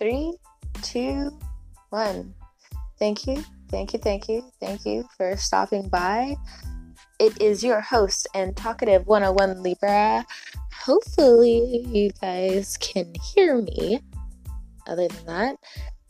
Three, two, one. Thank you, thank you, thank you, thank you for stopping by. It is your host and talkative 101 Libra. Hopefully, you guys can hear me. Other than that,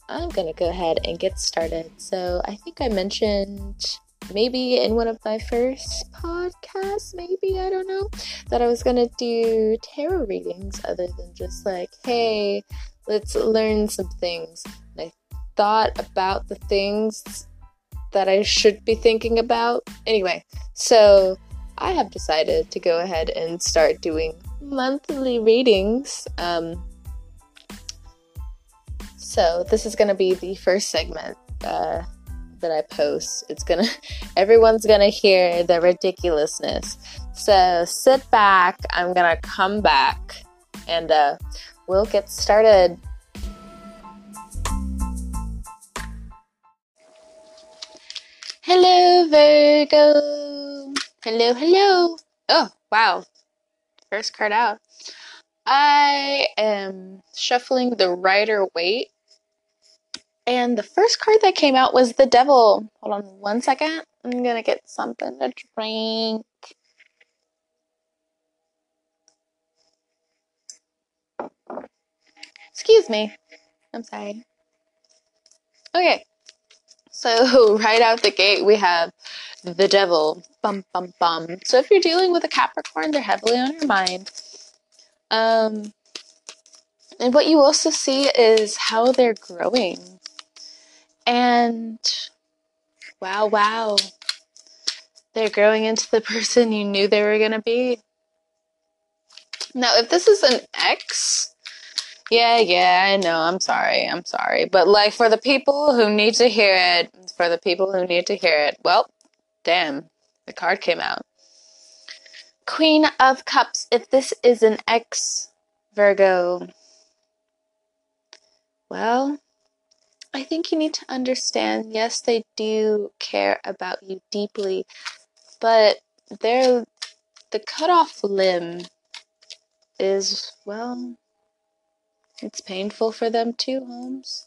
I'm gonna go ahead and get started. So, I think I mentioned maybe in one of my first podcasts, maybe, I don't know, that I was gonna do tarot readings other than just like, hey, let's learn some things. I thought about the things that I should be thinking about. Anyway, so I have decided to go ahead and start doing monthly readings. Um, so this is going to be the first segment uh, that I post. It's gonna, everyone's gonna hear the ridiculousness. So sit back. I'm gonna come back, and uh, we'll get started. Hello, Virgo. Hello, hello. Oh, wow. First card out. I am shuffling the Rider Waite. And the first card that came out was the Devil. Hold on one second. I'm gonna get something to drink. Excuse me. I'm sorry. Okay. So, right out the gate, we have the devil. Bum, bum, bum. So, if you're dealing with a Capricorn, they're heavily on your mind. Um, and what you also see is how they're growing. And wow, wow. They're growing into the person you knew they were going to be. Now, if this is an ex, yeah, yeah, I know. I'm sorry. I'm sorry. But like for the people who need to hear it, for the people who need to hear it, well, damn, the card came out. Queen of Cups. If this is an ex Virgo, well, I think you need to understand yes, they do care about you deeply, but they're the cutoff limb is, well, it's painful for them too, Holmes.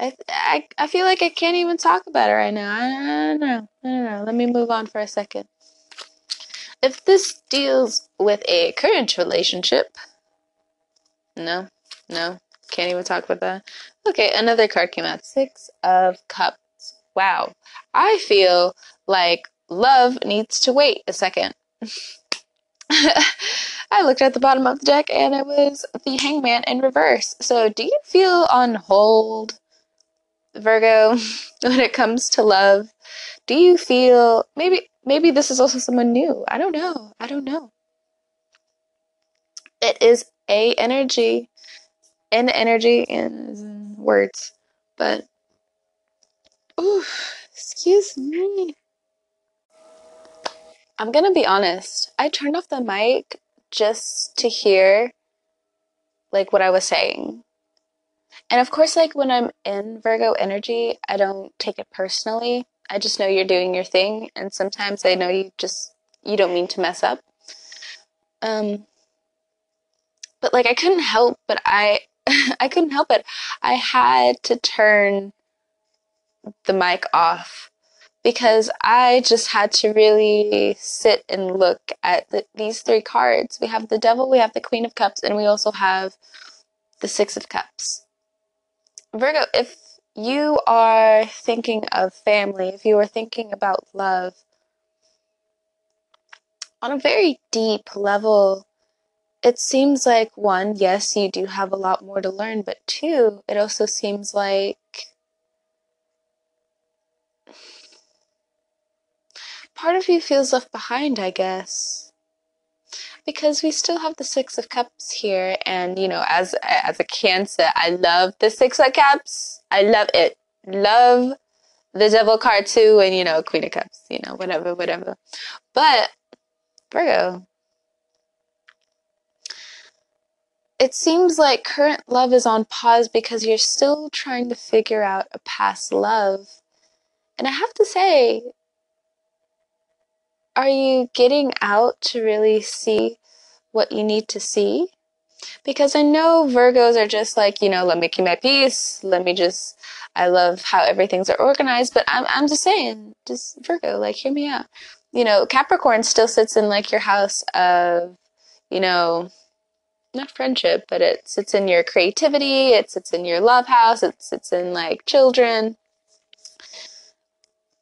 I, I, I feel like I can't even talk about it right now. I, I don't know. I don't know. Let me move on for a second. If this deals with a current relationship, no, no, can't even talk about that. Okay, another card came out. Six of Cups. Wow. I feel like love needs to wait a second. I looked at the bottom of the deck and it was the hangman in reverse. So, do you feel on hold, Virgo, when it comes to love? Do you feel maybe maybe this is also someone new? I don't know. I don't know. It is a energy and energy and words. But excuse me. I'm gonna be honest. I turned off the mic just to hear like what I was saying. And of course, like when I'm in Virgo energy, I don't take it personally. I just know you're doing your thing, and sometimes I know you just you don't mean to mess up. Um, but like I couldn't help, but I I couldn't help it. I had to turn the mic off because I just had to really sit and look at the, these three cards. We have the Devil, we have the Queen of Cups, and we also have the Six of Cups. Virgo, if you are thinking of family, if you are thinking about love, on a very deep level, it seems like one, yes, you do have a lot more to learn, but two, it also seems like part of you feels left behind, I guess. Because we still have the Six of Cups here, and you know, as as a Cancer, I love the Six of Cups. I love it. Love the Devil card too, and you know, Queen of Cups. You know, whatever, whatever. But Virgo, it seems like current love is on pause because you're still trying to figure out a past love. And I have to say, are you getting out to really see what you need to see? Because I know Virgos are just like, you know, let me keep my peace. Let me just, I love how everything's are organized. But I'm, I'm just saying, just Virgo, like, hear me out. You know, Capricorn still sits in like your house of, you know, not friendship, but it sits in your creativity, it sits in your love house, it sits in like children.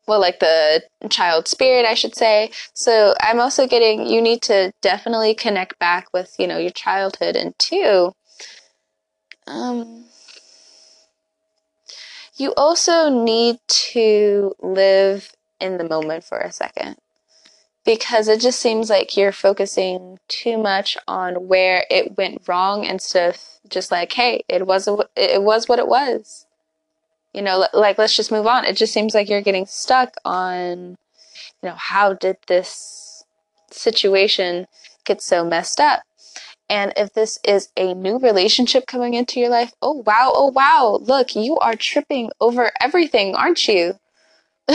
Well, like the child spirit, I should say. So I'm also getting, you need to definitely connect back with, you know, your childhood. And two, um, you also need to live in the moment for a second because it just seems like you're focusing too much on where it went wrong instead of just like, hey, it was a, it was what it was. You know, like let's just move on. It just seems like you're getting stuck on, you know, how did this situation get so messed up? And if this is a new relationship coming into your life, oh wow, oh wow, look, you are tripping over everything, aren't you?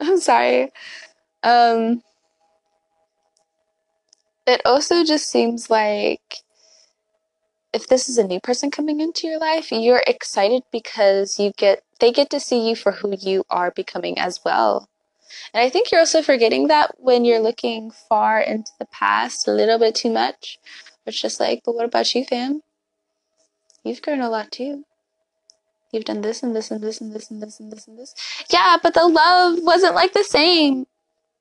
I'm sorry. Um, it also just seems like if this is a new person coming into your life, you're excited because you get they get to see you for who you are becoming as well. And I think you're also forgetting that when you're looking far into the past a little bit too much. It's just like, but what about you, fam? You've grown a lot too. You've done this and this and this and this and this and this and this. Yeah, but the love wasn't like the same.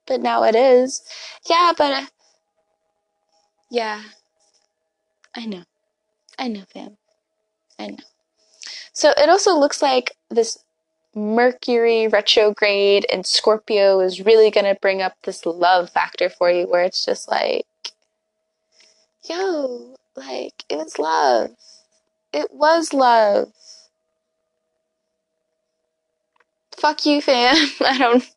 But now it is. Yeah, but. Uh, yeah. I know. I know, fam. I know. So it also looks like this Mercury retrograde and Scorpio is really going to bring up this love factor for you where it's just like, yo, like, it was love. It was love. fuck you, fam. I don't,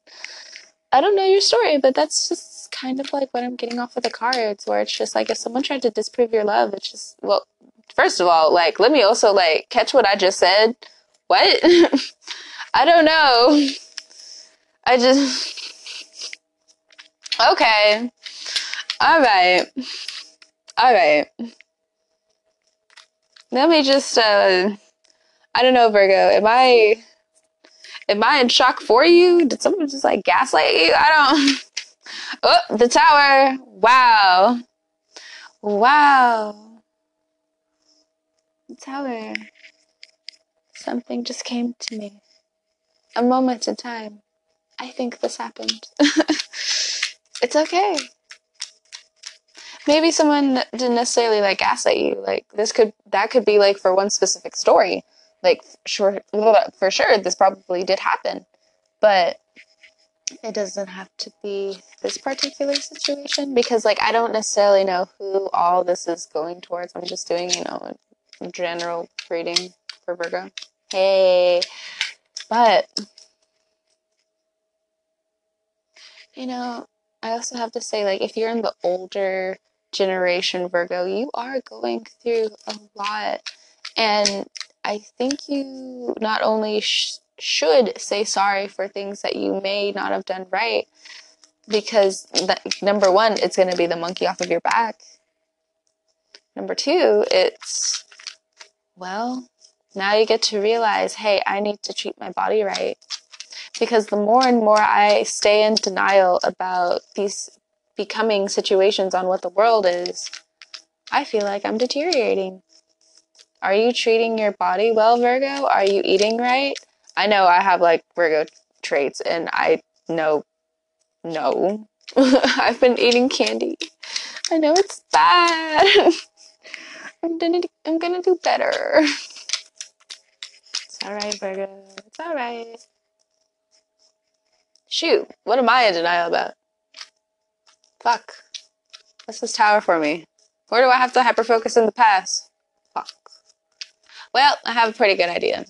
I don't know your story, but that's just kind of like what I'm getting off of the cards, where it's just like if someone tried to disprove your love, it's just well, first of all, like let me also like catch what I just said. What? I don't know. I just okay. All right. All right. Let me just uh I don't know, Virgo. Am I Am I in shock for you? Did someone just like gaslight you? I don't. Oh, the tower. Wow. Wow. Tower. Something just came to me. A moment in time. I think this happened. it's okay. Maybe someone didn't necessarily like gaslight you. Like this could that could be like for one specific story like sure for sure this probably did happen but it doesn't have to be this particular situation because like i don't necessarily know who all this is going towards i'm just doing you know general reading for virgo. Hey. But you know i also have to say like if you're in the older generation virgo you are going through a lot. And I think you not only sh- should say sorry for things that you may not have done right, because number one, it's going to be the monkey off of your back. Number two, it's, well, now you get to realize, hey, I need to treat my body right. Because the more and more I stay in denial about these becoming situations on what the world is, I feel like I'm deteriorating. Are you treating your body well, Virgo? Are you eating right? I know I have like Virgo traits and I know no. I've been eating candy. I know it's bad. I'm gonna I'm gonna do better. It's alright, Virgo. It's alright. Shoot, what am I in denial about? Fuck. What's this tower for me? Where do I have to hyper focus in the past? Fuck. Well, I have a pretty good idea.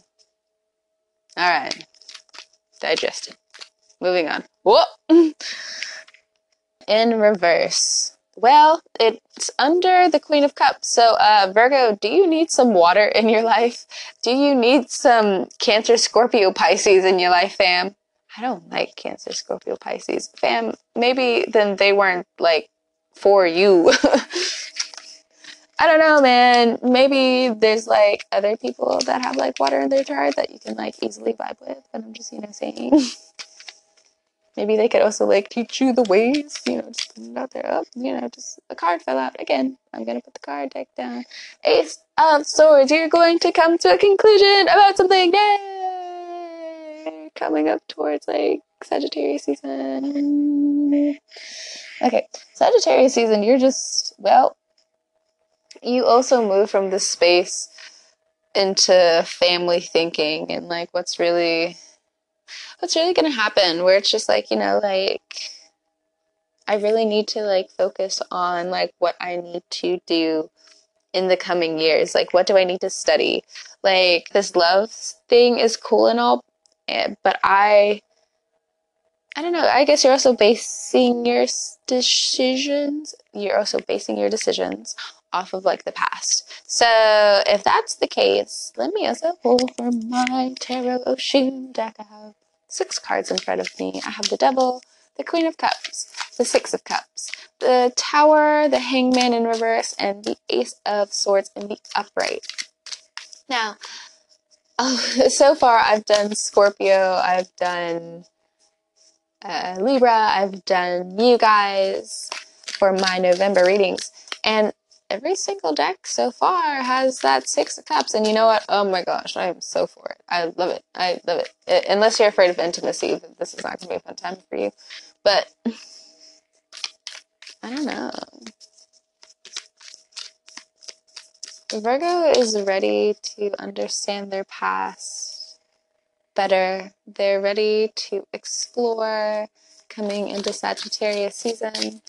All right. Digested. Moving on. Whoa! In reverse. Well, it's under the Queen of Cups. So, uh, Virgo, do you need some water in your life? Do you need some Cancer, Scorpio, Pisces in your life, fam? I don't like Cancer, Scorpio, Pisces. Fam, maybe then they weren't like for you. I don't know, man. Maybe there's like other people that have like water in their chart that you can like easily vibe with. But I'm just, you know, saying. Maybe they could also like teach you the ways, you know, just put it out there. Oh, you know, just a card fell out again. I'm gonna put the card deck down. Ace of Swords. You're going to come to a conclusion about something. Yay! Coming up towards like Sagittarius season. Okay, Sagittarius season. You're just well. You also move from this space into family thinking and like what's really what's really going to happen where it's just like you know like i really need to like focus on like what i need to do in the coming years. Like what do i need to study? Like this love thing is cool and all eh, but i i don't know. I guess you're also basing your decisions you're also basing your decisions off of like the past. So if that's the case, let me also pull from my Tarot ocean deck. I have six cards in front of me. I have the Devil, the Queen of Cups, the Six of Cups, the Tower, the Hangman in reverse, and the Ace of Swords in the upright. Now, oh, so far I've done Scorpio, I've done uh, Libra, I've done you guys for my November readings, and every single deck so far has that six of cups and you know what? Oh my gosh i am so for it. I love it. I love it, it unless you're afraid of intimacy this is not going to be a fun time for you. But i don't know. Virgo is ready to understand their past better. They're ready to explore coming into sagittarius season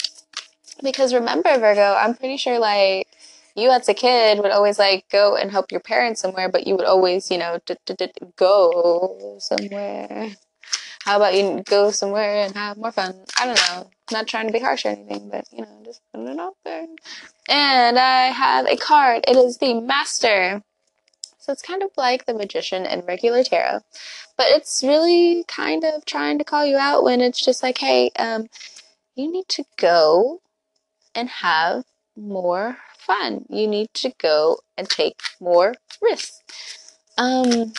because remember, Virgo, I'm pretty sure like you as a kid would always like go and help your parents somewhere, but you would always, you know, go somewhere. How about you go somewhere and have more fun? I don't know. Not trying to be harsh or anything, but you know, just putting it out there. And I have a card. It is the Master. So it's kind of like the Magician in regular tarot, but it's really kind of trying to call you out when it's just like, hey, um, you need to go and have more fun. You need to go and take more risks. Um,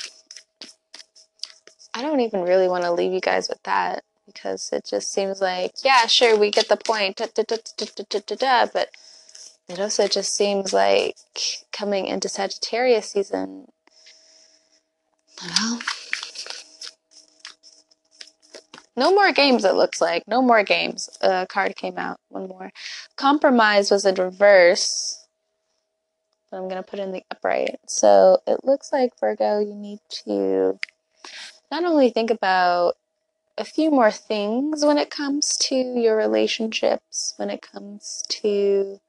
I don't even really want to leave you guys with that because it just seems like, yeah, sure, we get the point, da, da, da, but it also just seems like coming into Sagittarius season, well, no more games, it looks like. No more games. A card came out. One more. Compromise was in reverse. But I'm going to put in the upright. So it looks like, Virgo, you need to not only think about a few more things when it comes to your relationships, when it comes to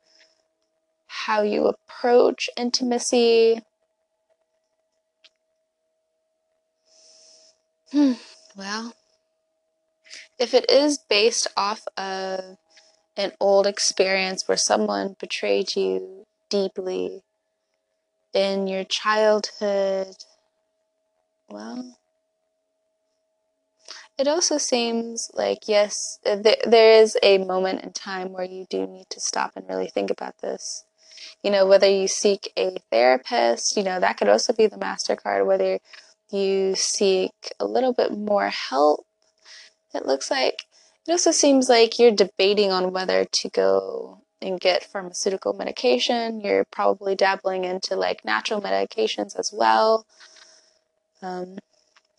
how you approach intimacy. Hmm. Well, if it is based off of an old experience where someone betrayed you deeply in your childhood, well, it also seems like, yes, uh, there is a moment in time where you do need to stop and really think about this. You know, whether you seek a therapist, you know, that could also be the MasterCard, whether you seek a little bit more help it looks like it also seems like you're debating on whether to go and get pharmaceutical medication. You're probably dabbling into like natural medications as well. Um,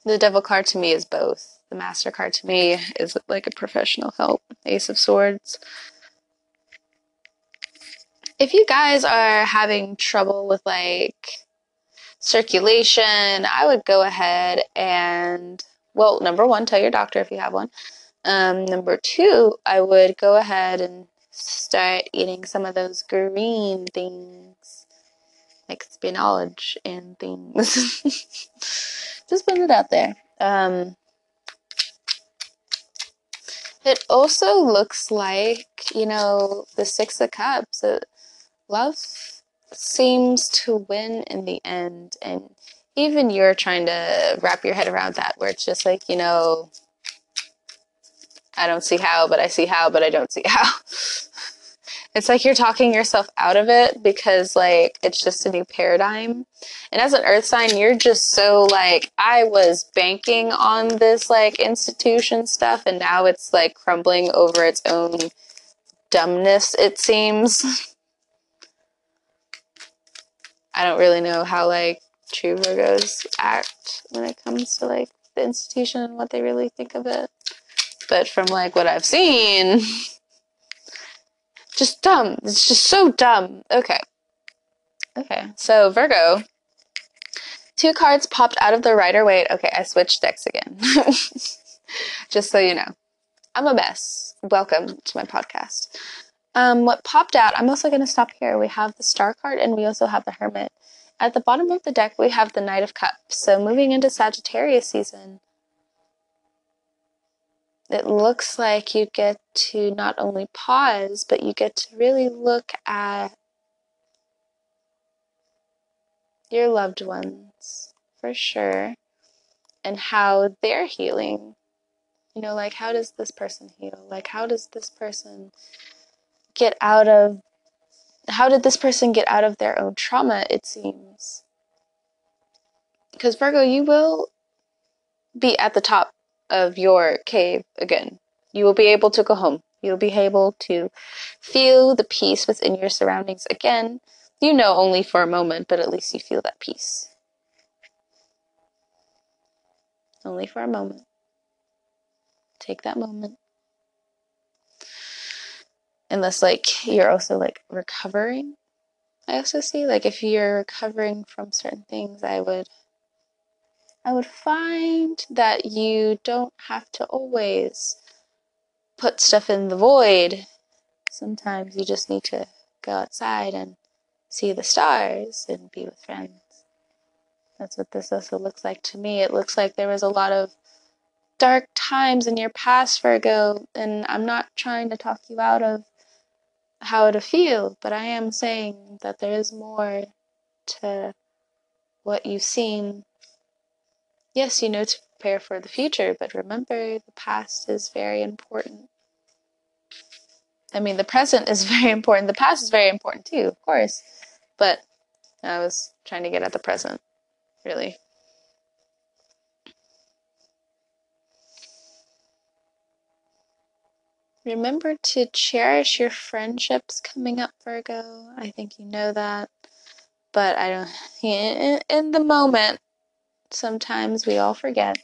the devil card to me is both. The master card to me is like a professional help. Ace of Swords. If you guys are having trouble with like circulation, I would go ahead and well, number one, tell your doctor if you have one. Um, number two, I would go ahead and start eating some of those green things, like spinach and things. Just put it out there. Um, it also looks like, you know, the Six of Cups. Love seems to win in the end, and even you're trying to wrap your head around that, where it's just like, you know, I don't see how, but I see how, but I don't see how. It's like you're talking yourself out of it because like it's just a new paradigm. And as an earth sign, you're just so like I was banking on this like institution stuff and now it's like crumbling over its own dumbness it seems. I don't really know how like true Virgos act when it comes to like the institution and what they really think of it. But from like what I've seen, just dumb. It's just so dumb. Okay. Okay. So Virgo. Two cards popped out of the Rider Waite. Okay, I switched decks again. just so you know. I'm a mess. Welcome to my podcast. Um, what popped out, I'm also going to stop here. We have the Star card and we also have the Hermit. At the bottom of the deck, we have the Knight of Cups. So moving into Sagittarius season, it looks like you get to not only pause, but you get to really look at your loved ones for sure and how they're healing. You know, like how does this person heal? Like, how does this person get out of how did this person get out of their own trauma, it seems? Because, Virgo, you will be at the top of your cave again. You will be able to go home. You'll be able to feel the peace within your surroundings again. You know, only for a moment, but at least you feel that peace. Only for a moment. Take that moment unless like you're also like recovering i also see. Like if you're recovering from certain things i would i would find that you don't have to always put stuff in the void. Sometimes you just need to go outside and see the stars and be with friends. That's what this also looks like to me. It looks like there was a lot of dark times in your past virgo and i'm not trying to talk you out of how to feel, but I am saying that there is more to what you've seen. Yes, you know to prepare for the future, but remember the past is very important. I mean, the present is very important. The past is very important too, of course. But I was trying to get at the present, really. Remember to cherish your friendships coming up, Virgo. I think you know that. But I don't, in, the moment, sometimes we all forget.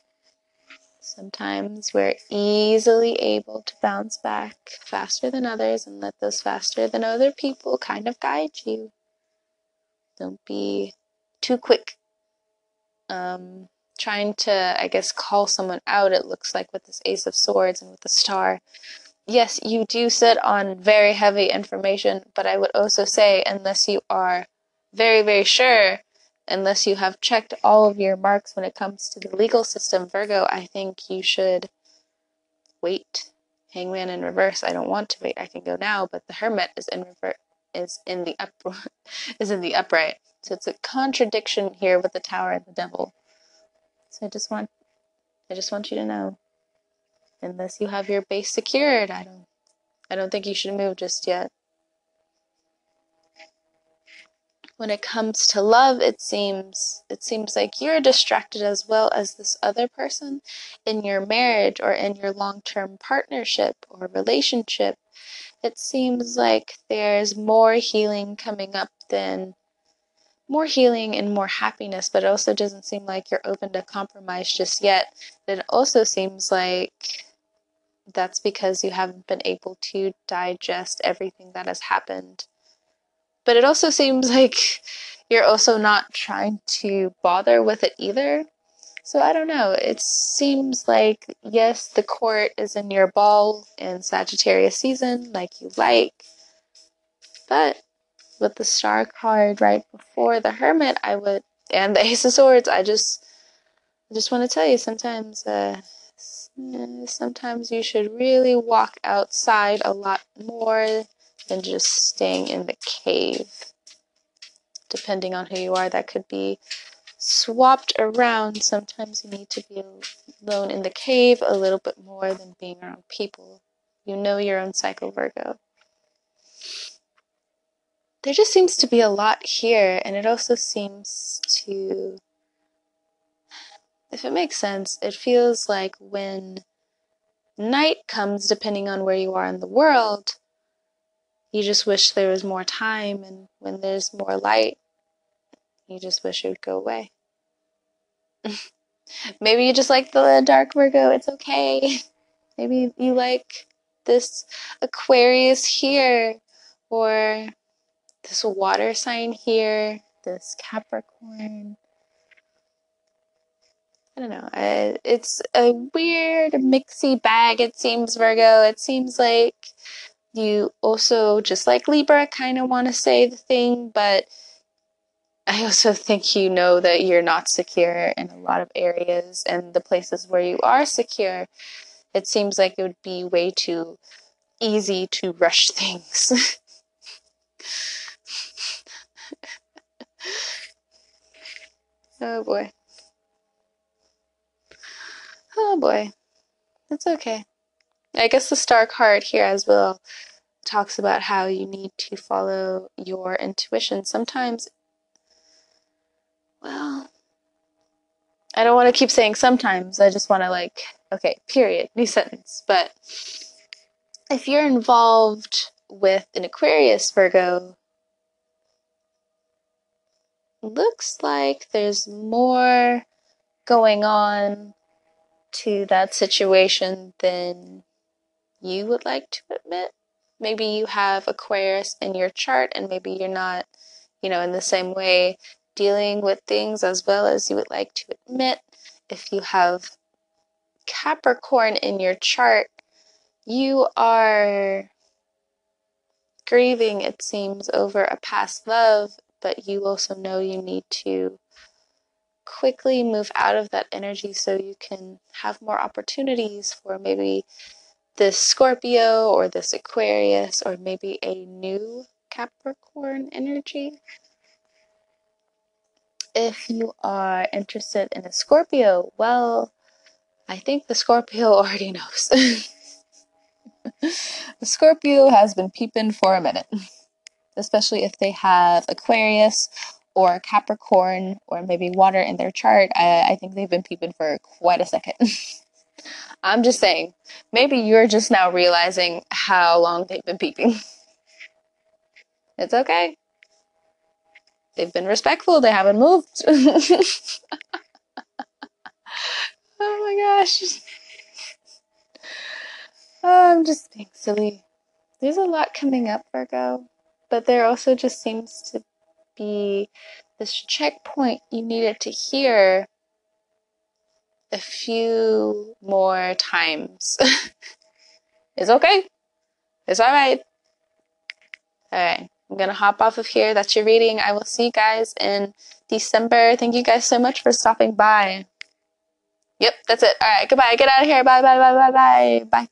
Sometimes we're easily able to bounce back faster than others and let those faster than other people kind of guide you. Don't be too quick. Um, trying to, I guess, call someone out, it looks like with this Ace of Swords and with the Star yes, you do sit on very heavy information, but I would also say, unless you are very, very sure, unless you have checked all of your marks when it comes to the legal system, Virgo, I think you should wait. Hangman in reverse. I don't want to wait. I can go now, but the Hermit is in reverse. Is in the up is in the upright. So it's a contradiction here with the Tower and the Devil. So I just want I just want you to know unless you have your base secured. I don't I don't think you should move just yet. When it comes to love, it seems it seems like you're distracted as well as this other person in your marriage or in your long-term partnership or relationship. It seems like there's more healing coming up than more healing and more happiness, but it also doesn't seem like you're open to compromise just yet. It also seems like that's because you haven't been able to digest everything that has happened. But it also seems like you're also not trying to bother with it either. So I don't know. It seems like, yes, the court is in your ball in Sagittarius season, like you like. But with the star card right before the hermit, I would, and the ace of swords, I just, I just want to tell you sometimes, uh, sometimes you should really walk outside a lot more than just staying in the cave. Depending on who you are, that could be swapped around. Sometimes you need to be alone in the cave a little bit more than being around people. You know your own cycle, Virgo. there just seems to be a lot here, and it also seems to, if it makes sense, it feels like when night comes, depending on where you are in the world, you just wish there was more time, and when there's more light, you just wish it would go away. Maybe you just like the dark Virgo, it's okay. Maybe you like this Aquarius here, or this water sign here, this Capricorn. I don't know. it's a weird mixy bag, it seems, Virgo. It seems like you also, just like Libra, kind of want to say the thing, but I also think you know that you're not secure in a lot of areas, and the places where you are secure, it seems like it would be way too easy to rush things. oh boy. Oh boy. It's okay. I guess the star card here as well talks about how you need to follow your intuition. Sometimes, well, I don't want to keep saying sometimes. I just want to, like, okay, period, new sentence. But if you're involved with an Aquarius Virgo, looks like there's more going on to that situation than you would like to admit. Maybe you have Aquarius in your chart and maybe you're not, you know, in the same way dealing with things as well as you would like to admit. If you have Capricorn in your chart, you are grieving, it seems, over a past love, but you also know you need to quickly move out of that energy so you can have more opportunities for maybe this Scorpio or this Aquarius or maybe a new Capricorn energy. If you are interested in a Scorpio, well, I think the Scorpio already knows. the Scorpio has been peeping for a minute, especially if they have Aquarius or Capricorn or maybe water in their chart, I, I think they've been peeping for quite a second. I'm just saying, maybe you're just now realizing how long they've been peeping. it's okay. They've been respectful, they haven't moved. oh my gosh. Oh, I'm just being silly. There's a lot coming up, Virgo, but there also just seems to be this checkpoint you needed to hear a few more times. it's okay. It's all right. All right. I'm going to hop off of here. That's your reading. I will see you guys in December. Thank you guys so much for stopping by. Yep, that's it. All right. Goodbye. Get out of here. Bye, bye, bye, bye, bye. Bye.